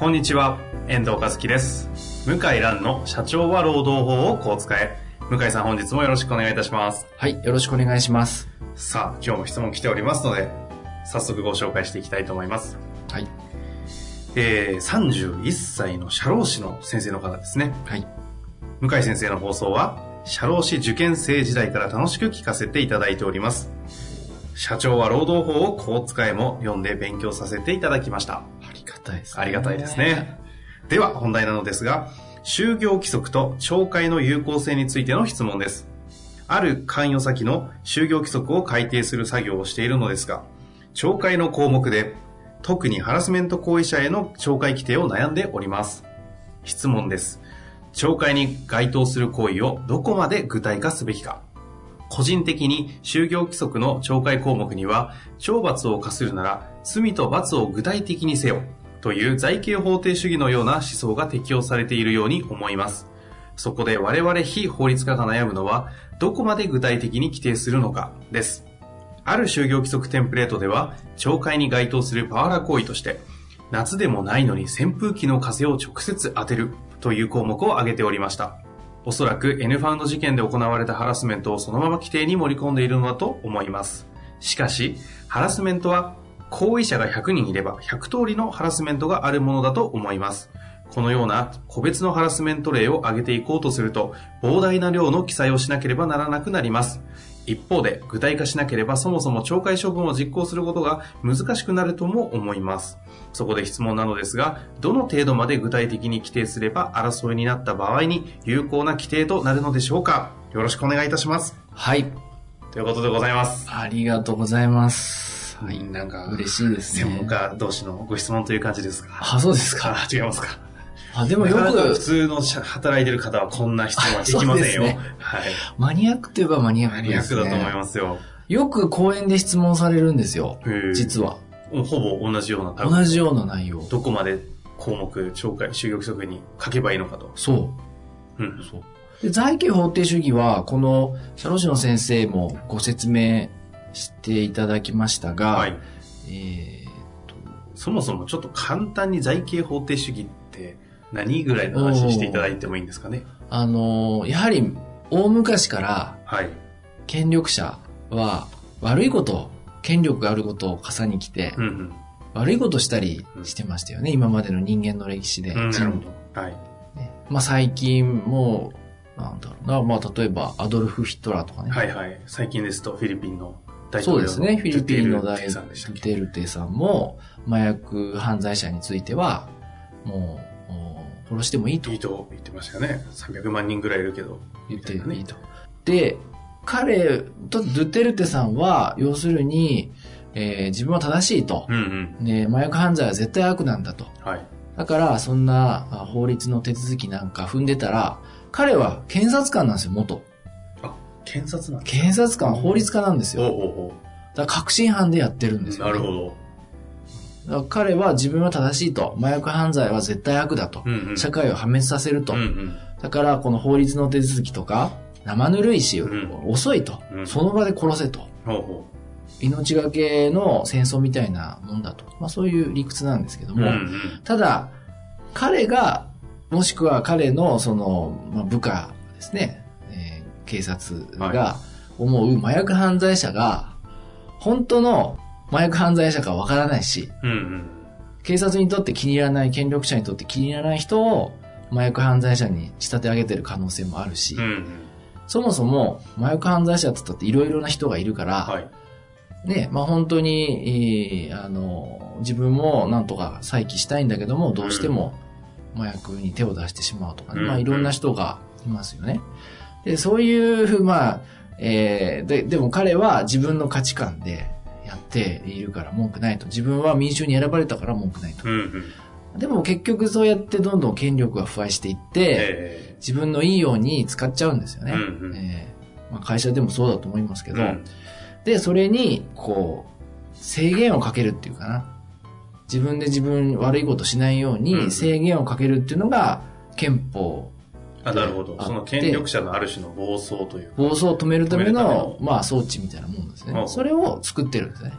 こんにちは、遠藤和樹です。向井蘭の社長は労働法をこう使え。向井さん本日もよろしくお願いいたします。はい、よろしくお願いします。さあ、今日も質問来ておりますので、早速ご紹介していきたいと思います。はい。えー、31歳の社労士の先生の方ですね。はい。向井先生の放送は、社労士受験生時代から楽しく聞かせていただいております。社長は労働法をこう使えも読んで勉強させていただきました。ありがたいですありがたいですね。では、本題なのですが、就業規則と懲戒の有効性についての質問です。ある関与先の就業規則を改定する作業をしているのですが、懲戒の項目で、特にハラスメント行為者への懲戒規定を悩んでおります。質問です。懲戒に該当する行為をどこまで具体化すべきか。個人的に就業規則の懲戒項目には、懲罰を課するなら罪と罰を具体的にせよという財形法定主義のような思想が適用されているように思います。そこで我々非法律家が悩むのは、どこまで具体的に規定するのかです。ある就業規則テンプレートでは、懲戒に該当するパワハラ行為として、夏でもないのに扇風機の風を直接当てるという項目を挙げておりました。おそらく N ファウンド事件で行われたハラスメントをそのまま規定に盛り込んでいるのだと思います。しかし、ハラスメントは行為者が100人いれば100通りのハラスメントがあるものだと思います。このような個別のハラスメント例を挙げていこうとすると、膨大な量の記載をしなければならなくなります。一方で、具体化しなければそもそも懲戒処分を実行することが難しくなるとも思います。そこで質問なのですが、どの程度まで具体的に規定すれば争いになった場合に有効な規定となるのでしょうか？よろしくお願いいたします。はい。ということでございます。ありがとうございます。はい。なんか、嬉しいですね専門家同士のご質問という感じですか？あ、そうですか。あ、違いますか。あ、でもよなかなか普く、通の社働いてる方はこんな質問はできませんよ。ねはい。マニアックといえばマニアッマニアックですね。クだと思いますよ。よく講演で質問されるんですよ。実は。ほぼ同じような同じような内容。どこまで項目、懲戒、就業規則に書けばいいのかと。そう。うん。そう。で、財形法定主義は、この、社労士の先生もご説明していただきましたが、はい。えーっと、そもそもちょっと簡単に財形法定主義って何ぐらいの話していただいてもいいんですかね？あのーやはり、大昔から、はい。権力者は悪いこと、権力があることを傘に来て、うんうん。悪いことしたりしてましたよね。今までの人間の歴史で。うん。はい。ねまあ最近も、なんだろうな、まあ例えばアドルフ・ヒトラーとかね。はいはい。最近ですとフィリピンの大統領のそうですね。フィリピンの大ドゥテルテさんでしたっけ？ドゥテルテさんも、麻薬犯罪者については、もう、殺してもいいといいと言ってましたよね。300万人ぐらいいるけど。言ってねいいと。で、彼、とドゥテルテさんは、要するに、えー自分は正しいと。うんうん。で、麻薬犯罪は絶対悪なんだと。はい。だから、そんなあ法律の手続きなんか踏んでたら、彼は検察官なんですよ、元。あ、検察なんだ。検察官、法律家なんですよ。ほうほうほだ確信犯でやってるんですう。よ、なるほど。彼は自分は正しいと。麻薬犯罪は絶対悪だと。うんうん。社会を破滅させると。うんうん。だから、この法律の手続きとか、生ぬるいし、うん遅いと、うんその場で殺せと。ほうほ命がけの戦争みたいなもんだと。まあそういう理屈なんですけどう。も、うんうん。ただ、彼が、もしくは彼のその、まあ、部下ですね、えー警察はが思う麻薬犯罪者が、本当の麻薬犯罪者かわからないし、うんうん。警察にとって気に入らない、権力者にとって気に入らない人を麻薬犯罪者に仕立て上げてる可能性もあるし、うんうん。そもそも麻薬犯罪者って言ったっていろいろな人がいるから、はい。ね、まあ本当に、えーあの、自分もなんとか再起したいんだけども、どうしても麻薬に手を出してしまうとかね、うんまあいろんな人がいますよね。で、そういう、まあ、えーで、でも彼は自分の価値観でやっているから文句ないと。自分は民衆に選ばれたから文句ないと。うんうん。でも結局そうやってどんどん権力が腐敗していって、え自分のいいように使っちゃうんですよね。うんうんえーまあ、会社でもそうだと思いますけど、えうんで、それに、こう、制限をかけるっていうかな。自分で自分悪いことしないよううんに制限をかけるっていうのが憲法、あ、なるほど。あその権力者のある種の暴走というか。暴走を止めるためのの、まあ装置みたいなもんですねう。んそれを作ってるんですね。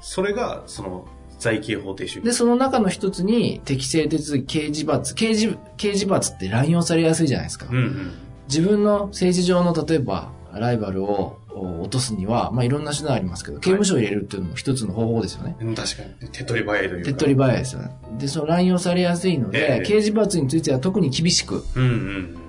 それが、その、財形法定主義。で、その中の一つに適正手続き、刑事罰、刑事、刑事罰って乱用されやすいじゃないですか。うんうん。自分の政治上の例えばライバルを落とすには、まあいろんな手段ありますけど、刑務所を入れるっていうのも一つの方法ですよね。うん確かに。手っ取り早いというか。手っ取り早いですよね。で、その乱用されやすいので、ええ刑事罰については特に厳しくうんうん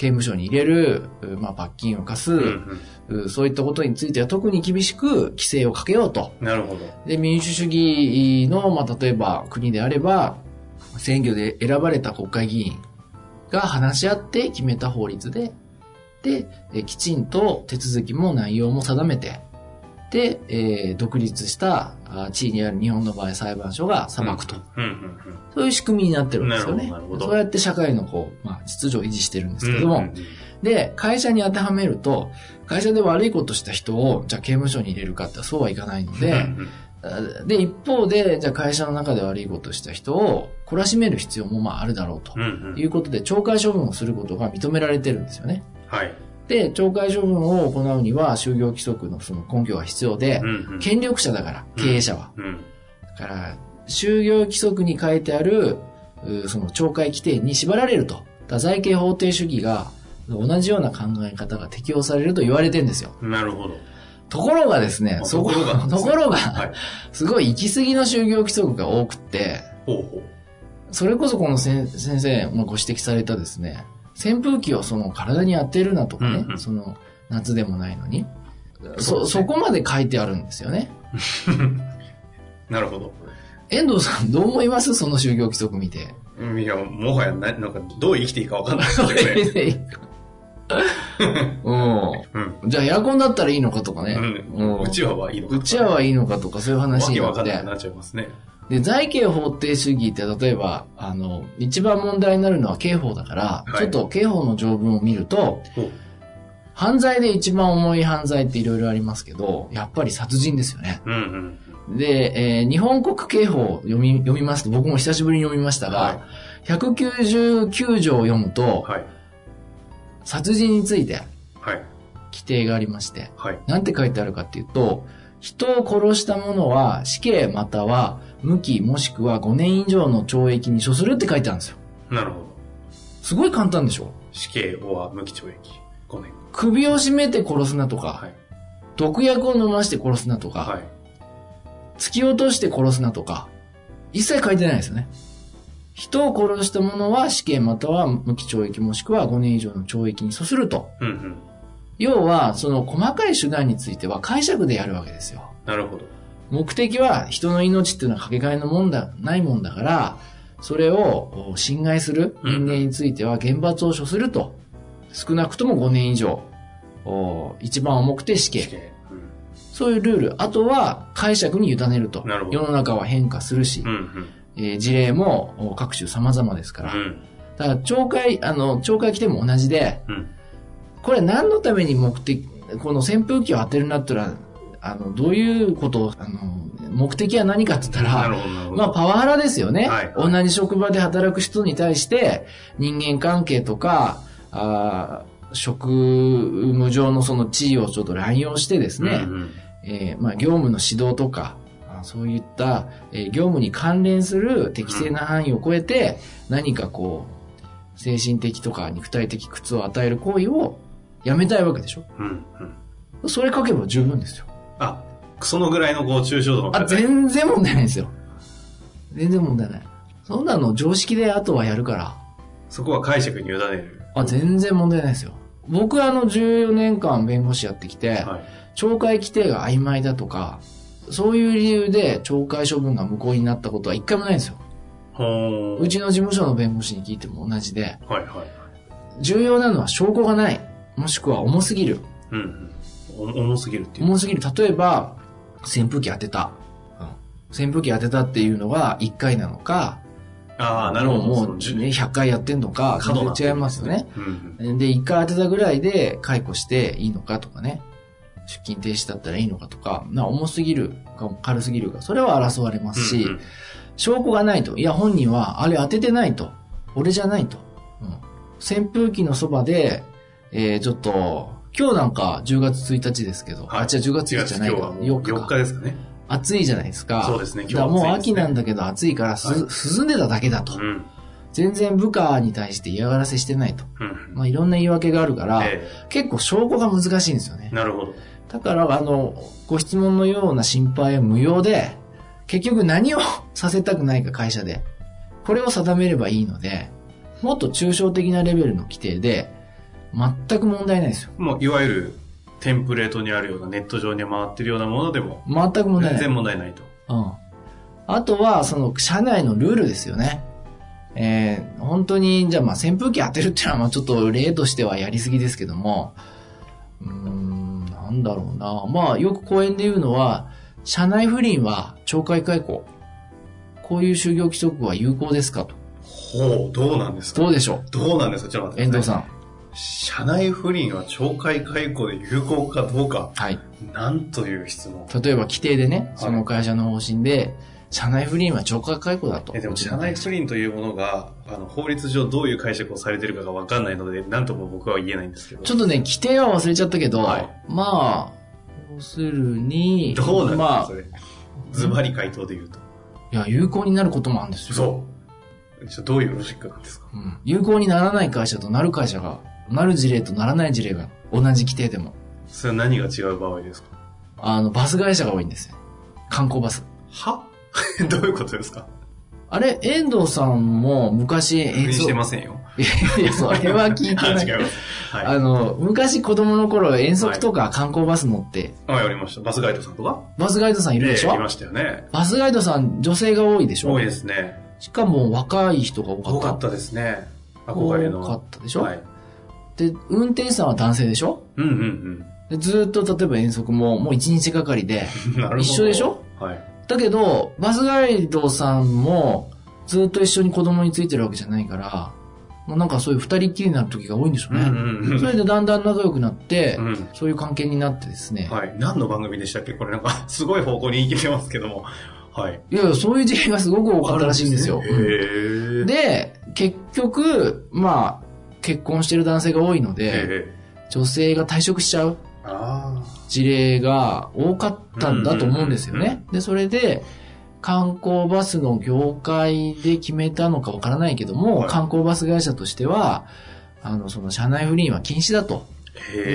刑務所に入れる、うまあ罰金を課す、うん。うんうそういったことについては特に厳しく規制をかけようと。うん。なるほど。で、民主主義の、まあ例えば国であれば、選挙で選ばれた国会議員が話し合って決めた法律で、で、えきちんと手続きも内容も定めて、で、えー独立したあ地位にある日本の場合裁判所が裁くと。そういう仕組みになってるんですよねそうやって社会のこう、まあ、秩序を維持してるんですうん。けども、で、会社に当てはめると、会社で悪いことした人を、じゃあ刑務所に入れるかってそうはいかないので、うんで、一方で、じゃあ会社の中で悪いことした人を懲らしめる必要もまああるだろうということで、懲戒処分をすることが認められてるんですよね。はい。で、懲戒処分を行うには、就業規則のその根拠が必要でう、んうん権力者だから、経営者は。うんだから、就業規則に書いてある、うその懲戒規定に縛られると。財形法定主義が、同じような考え方が適用されると言われてるんですよ。なるほど。ところがですねあ、そこ、ところがすねところが、はい。すごい行き過ぎの就業規則が多くって、ほうほそれこそこの先生もご指摘されたですね、扇風機をその体に当てるなとかね、うんうんその夏でもないのに、そうそ、そこまで書いてあるんですよね。う。なるほど。遠藤さんどう思います？その就業規則見て。うんいや、もはやな、なんか、どう生きていいかわかんないですね。うん。うん。じゃあエアコンだったらいいのかとかね。うん。うちわはいいのか。うちわはいいのかとかそういう話わけになってわかんなく。なっちゃいますね。で、財形法定主義って例えば、あの、一番問題になるのは刑法だから、はいちょっと刑法の条文を見ると、犯罪で一番重い犯罪っていろいろありますけど、やっぱり殺人ですよね。うんうん。で、えー日本国刑法を読み、読みますと、僕も久しぶりに読みましたが、は199条を読むと、はい。殺人についてはい。規定がありまして、はい。なんて書いてあるかっていうと、人を殺した者は死刑または無期もしくは5年以上の懲役に処するって書いてあるんですよ。なるほど。すごい簡単でしょ？死刑は無期懲役5年。首を絞めて殺すなとか、はい。毒薬を飲まして殺すなとか、はい。突き落として殺すなとか、一切書いてないですよね。人を殺した者は死刑または無期懲役もしくは5年以上の懲役に処すると。うんうん。要は、その細かい手段については解釈でやるわけですよ。なるほど。目的は人の命っていうのはかけがえのもんだ、ないもんだから、それをお侵害する人間については厳罰を処すると。少なくとも5年以上。お一番重くて死刑。死刑。そういうルール。あとは解釈に委ねると。なるほど世の中は変化するしうん。う、んえー事例もお各種様々ですから。うん。だから、懲戒、あの、懲戒規定も同じで、うん。これ何のために目的、この扇風機を当てるなったら、あの、どういうことを、あの、目的は何かって言ったら。まあ、パワハラですよね。はい同じ職場で働く人に対して、人間関係とか、あー職務上のその地位をちょっと乱用してですね、うんうんえーまあ、業務の指導とか、あそういった、えー業務に関連する適正な範囲を超えて、何かこう、精神的とか肉体的苦痛を与える行為をやめたいわけでしょ？うんうん。それ書けば十分ですよ。あ、そのぐらいのこう、抽象度のあ。全然問題ないですよ。全然問題ない。そんなの常識であとはやるから。そこは解釈に委ねる。あ、全然問題ないですよ。僕はあの14年間弁護士やってきて、はい。懲戒規定が曖昧だとか、そういう理由で懲戒処分が無効になったことは一回もないんですよ。うちの事務所の弁護士に聞いても同じで、はいはい。重要なのは証拠がない。もしくは重すぎる。うんうん。お重すぎるっていう。重すぎる。例えば、扇風機当てた。扇風機当てたっていうのが1回なのか、ああ、なるほど。もうね、100回やってんのか、過度な全然違いますよね。うんうんで、1回当てたぐらいで解雇していいのかとかね。出勤停止だったらいいのかとか、な重すぎるか軽すぎるか、それは争われますし、うんうん証拠がないと。いや、本人は、あれ当ててないと。俺じゃないと。うん、扇風機のそばで、えー、ちょっと、今日なんか10月1日ですけど、はいあ、じゃあ10月1日じゃないか今日は。もう4日4か日ですかね。暑いじゃないですか。そうですね今日だからもう秋なんだけど暑いからす、はい涼んでただけだと。うん。全然部下に対して嫌がらせしてないと。うん。まあいろんな言い訳があるから、え結構証拠が難しいんですよねえ。なるほど。だから、あの、ご質問のような心配は無用で、結局何をさせたくないか会社で。これを定めればいいので、もっと抽象的なレベルの規定で、全く問題ないですよ。もう、いわゆる、テンプレートにあるような、ネット上に回ってるようなものでも、全く問題ない。全然問題ないと。うん。あとは、その、社内のルールですよね。えー、本当に、じゃあまあ扇風機当てるっていうのはまあちょっと例としてはやりすぎですけども、うーん、なんだろうな。まあよく講演で言うのは、社内不倫は懲戒解雇。こういう就業規則は有効ですかと。ほう、どうなんですか？どうでしょどうなんですか？ちょっとう待ってください。遠藤さん。社内不倫は懲戒解雇で有効かどうか、はい。なんという質問。例えば規定でね、その会社の方針で、社内不倫は懲戒解雇だと。えでも、社内不倫というものが、あの、法律上どういう解釈をされてるかがわかんないので、なんとも僕は言えないんですけど。ちょっとね、規定は忘れちゃったけど、はいまあ、要するに、どうなんですか、まあそ、れ。ズバリ回答で言うと。いや、有効になることもあるんですよ。そう。どういうロジックなんですか？うん。有効にならない会社となる会社が、なる事例とならない事例が同じ規定でも、それは何が違う場合ですか？あの、バス会社が多いんですよ。観光バス。は？どういうことですか？あれ、遠藤さんも昔不倫演奏してませんよ。いや、それは聞いてあ、ない。違います。はい。あの、昔子供の頃遠足とか観光バス乗って、あ、やりました。バスガイドさんとか？バスガイドさんいるでしょ、ええいましたよね。バスガイドさん女性が多いでしょ？多いですね。しかも若い人が多かった。多かったですね。憧れの。多かったでしょ？はい。で、運転手さんは男性でしょ？うんうんでずーっと例えば遠足ももう一日がかりで、うん。なるほど。一緒でしょ？はい。だけど、バスガイドさんもずっと一緒に子供についてるわけじゃないから、もうなんかそういう二人っきりになる時が多いんでしょうね。うんうんうんそれでだんだん仲良くなって、うんそういう関係になってですね。はい。何の番組でしたっけ？これなんか、すごい方向に行けてますけども。はい。いやいや、そういう事例がすごく多かったらしいんですよ。へー。で、結局、まあ、結婚してる男性が多いので、え女性が退職しちゃう事例が多かったんだと思うんですよね。で、それで、観光バスの業界で決めたのかわからないけども、はい観光バス会社としては、あの、その車内不倫は禁止だと。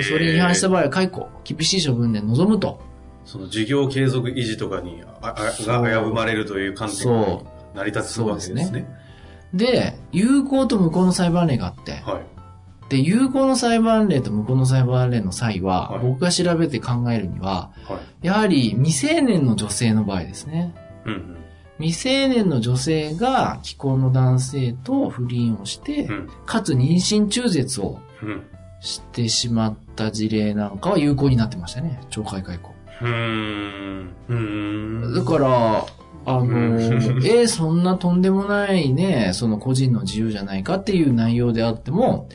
それに違反した場合は解雇、厳しい処分で臨むと。その事業継続維持とかにああが危ぶまれるという観点そが成り立つわけですね。で有効と無効の裁判例があって、はい。で、有効の裁判例と無効の裁判例の際は、はい僕が調べて考えるには、はい。やはり未成年の女性の場合ですね。うん未成年の女性が既婚の男性と不倫をして、うん。うん。かつ妊娠中絶をうん。してしまった事例なんかは有効になってましたね。懲戒解雇。うーん。うーん。だから、あの、うんえーそんなとんでもないね、その個人の自由じゃないかっていう内容であっても、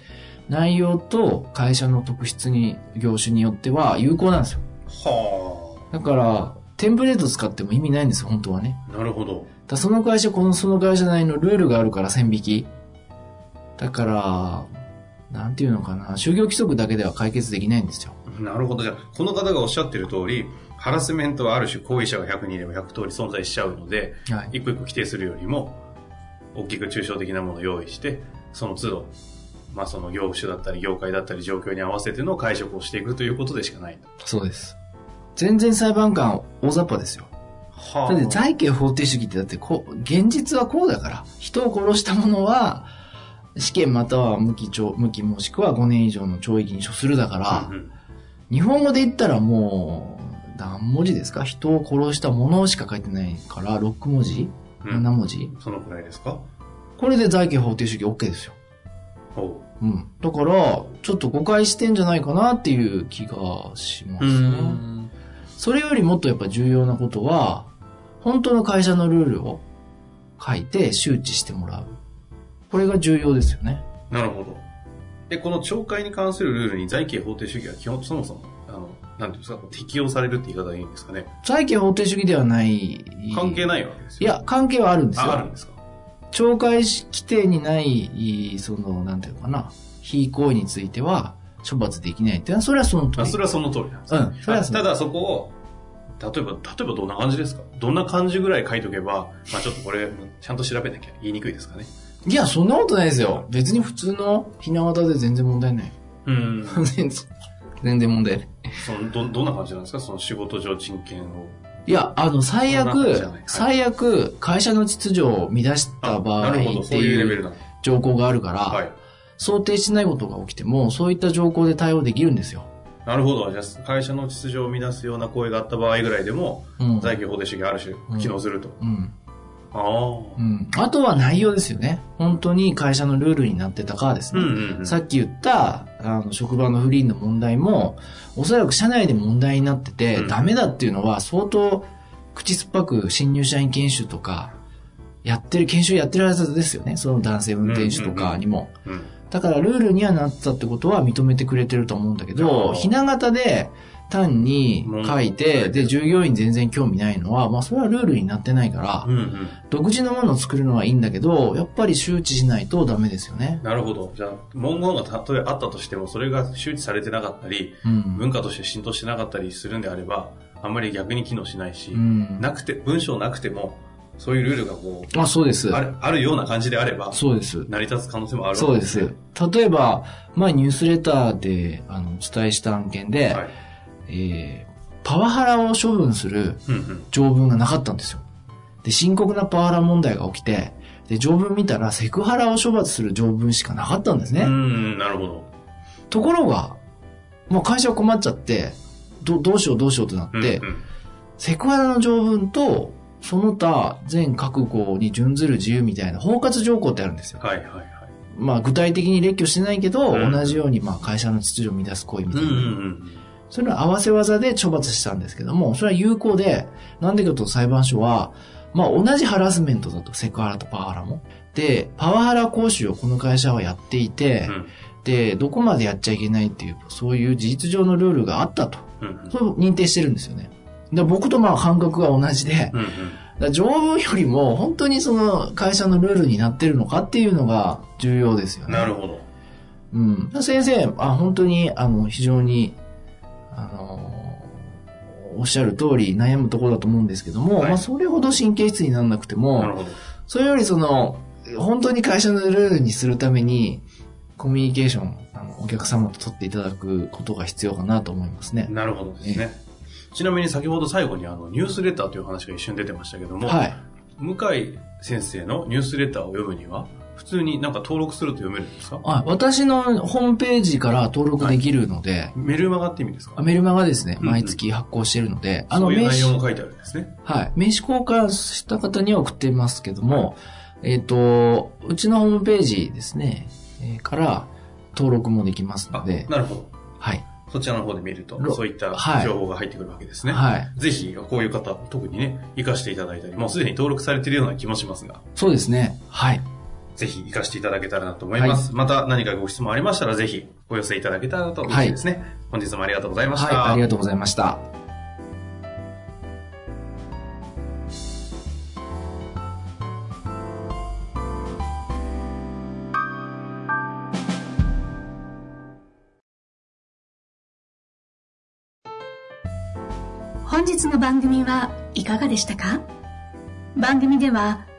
内容と会社の特質に、業種によっては有効なんですよ。はだから、テンプレート使っても意味ないんですよ、本当はね。あ。なるほど。だその会社、このその会社内のルールがあるから線引き。だから、なんていうのかな、就業規則だけでは解決できないんですよ。なるほど。じゃあ、この方がおっしゃってる通り、ハラスメントはある種行為者が100人いれば100通り存在しちゃうので、はい。一個一個規定するよりも、大きく抽象的なものを用意して、その都度、まあその業種だったり業界だったり状況に合わせての解釈をしていくということでしかない。そうです。全然裁判官大雑把ですよ。はだって財形方程主義ってだってこう、現実はこうだから、人を殺した者は、死刑または無期懲、無期もしくは5年以上の懲役に処するだから、うんうん日本語で言ったらもう、何文字ですか？人を殺した者しか書いてないから、6文字、うん7文字？そのくらいですか？これで財形方程主義 OK ですよ。ほうん。だから、ちょっと誤解してんじゃないかなっていう気がしますね。それよりもっとやっぱ重要なことは、本当の会社のルールを書いて周知してもらう。これが重要ですよね。なるほど。で、この懲戒に関するルールに財形法定主義は基本、そもそも、あの、なんていうんですか、適用されるって言い方でいいんですかね。財形法定主義ではない。関係ないわけですよ。いや、関係はあるんですよ。あ、あるんですか？懲戒規定にない、その、なんていうのかな、非行為については処罰できないっていうのは、それはその通り。あ、それはその通りなんですね。うんそただそこを、例えば、例えばどんな感じですか？どんな感じぐらい書いとけば、まあちょっとこれ、ちゃんと調べなきゃ言いにくいですかね。いや、そんなことないですよ。別に普通のひな形で全然問題ない。うん。全 然全然問題ない。そのど、どんな感じなんですか？その仕事上人権を。いや、あの、最悪最悪、会社の秩序を乱した場合なるほど、ってそういう。条項があるから、はい。想定してないことが起きても、そういった条項で対応できるんですよ。なるほど。じゃあ、会社の秩序を乱すような行為があった場合ぐらいでも、うん。法定主義ある種、機能すると。うん。ああ。うん。あとは内容ですよね。本当に会社のルールになってたかですね。うんうんうん。さっき言った、あの、職場の不倫の問題も、おそらく社内で問題になってて、うんダメだっていうのは相当、口酸っぱく新入社員研修とか、やってる、研修やってるはずですよね。その男性運転手とかにも。うん。だからルールにはなったってことは認めてくれてると思うんだけど、ひな形で単に書いうんて、で、従業員全然興味ないのは、まあそれはルールになってないから、うんうん。独自のものを作るのはいいんだけど、やっぱり周知しないとダメですよね。なるほど。じゃあ、文言がたとえあったとしても、それが周知されてなかったり、うん。文化として浸透してなかったりするんであれば、あんまり逆に機能しないし、うん。なくて、文章なくても、そういうルールがこう、あ、そうです。あるあるような感じであれば、そうです。成り立つ可能性もあるそうです。例えば、前ニュースレターであのお伝えした案件で、はい。えーパワハラを処分する。条文がなかったんですよ。で、深刻なパワハラ問題が起きて、で、条文見たらセクハラを処罰する条文しかなかったんですね。うん、なるほど。ところが、もう会社は困っちゃって、どどうしようどうしようってなって、うんうんセクハラの条文と、その他全覚悟に準ずる自由みたいな包括条項ってあるんですよ。はいはいはい。まあ具体的に列挙してないけど、うん同じようにまあ会社の秩序を乱す行為みたいな。うんうんうん。それは合わせ技で処罰したんですけども、それは有効で、なんでかと裁判所は、まあ同じハラスメントだと、セクハラとパワハラも。で、パワハラ講習をこの会社はやっていて、うんで、どこまでやっちゃいけないっていう、そういう事実上のルールがあったと。うんうんそれを認定してるんですよね。で僕とまあ感覚が同じで、うんうんら条文よりも本当にその会社のルールになってるのかっていうのが重要ですよね。なるほど。うん。先生、あ、本当に、あの、非常に、あの、おっしゃる通り悩むところだと思うんですけども、はいまあ、それほど神経質にならなくても。それよりその、本当に会社のルールにするために、コミュニケーション、あの、お客様と取っていただくことが必要かなと思いますね。なるほどですね。ちなみに先ほど最後にあのニュースレターという話が一瞬出てましたけども、はい。向井先生のニュースレターを読むには、普通になんか登録すると読めるんですか？あ私のホームページから登録できるので、メルマガって意味ですか？あメルマガですね、うんうん毎月発行してるので、あの、名刺内容も書いてあるんですね。はい。名刺交換した方には送ってますけども、えっ、と、うちのホームページですね、えーから登録もできますあので、なるほど。はい。そちらの方で見ると、ろそういったはい情報が入ってくるわけですね。はい。ぜひ、こういう方、特にね、活かしていただいたり、もうすでに登録されているような気もしますが、そうですね。はい。ぜひ活かしていただけたらなと思います。また何かご質問ありましたら、ぜひお寄せいただけたらと嬉しいですね。本日もありがとうございました。はい。ありがとうございました。本日の番組はいかがでしたか？番組では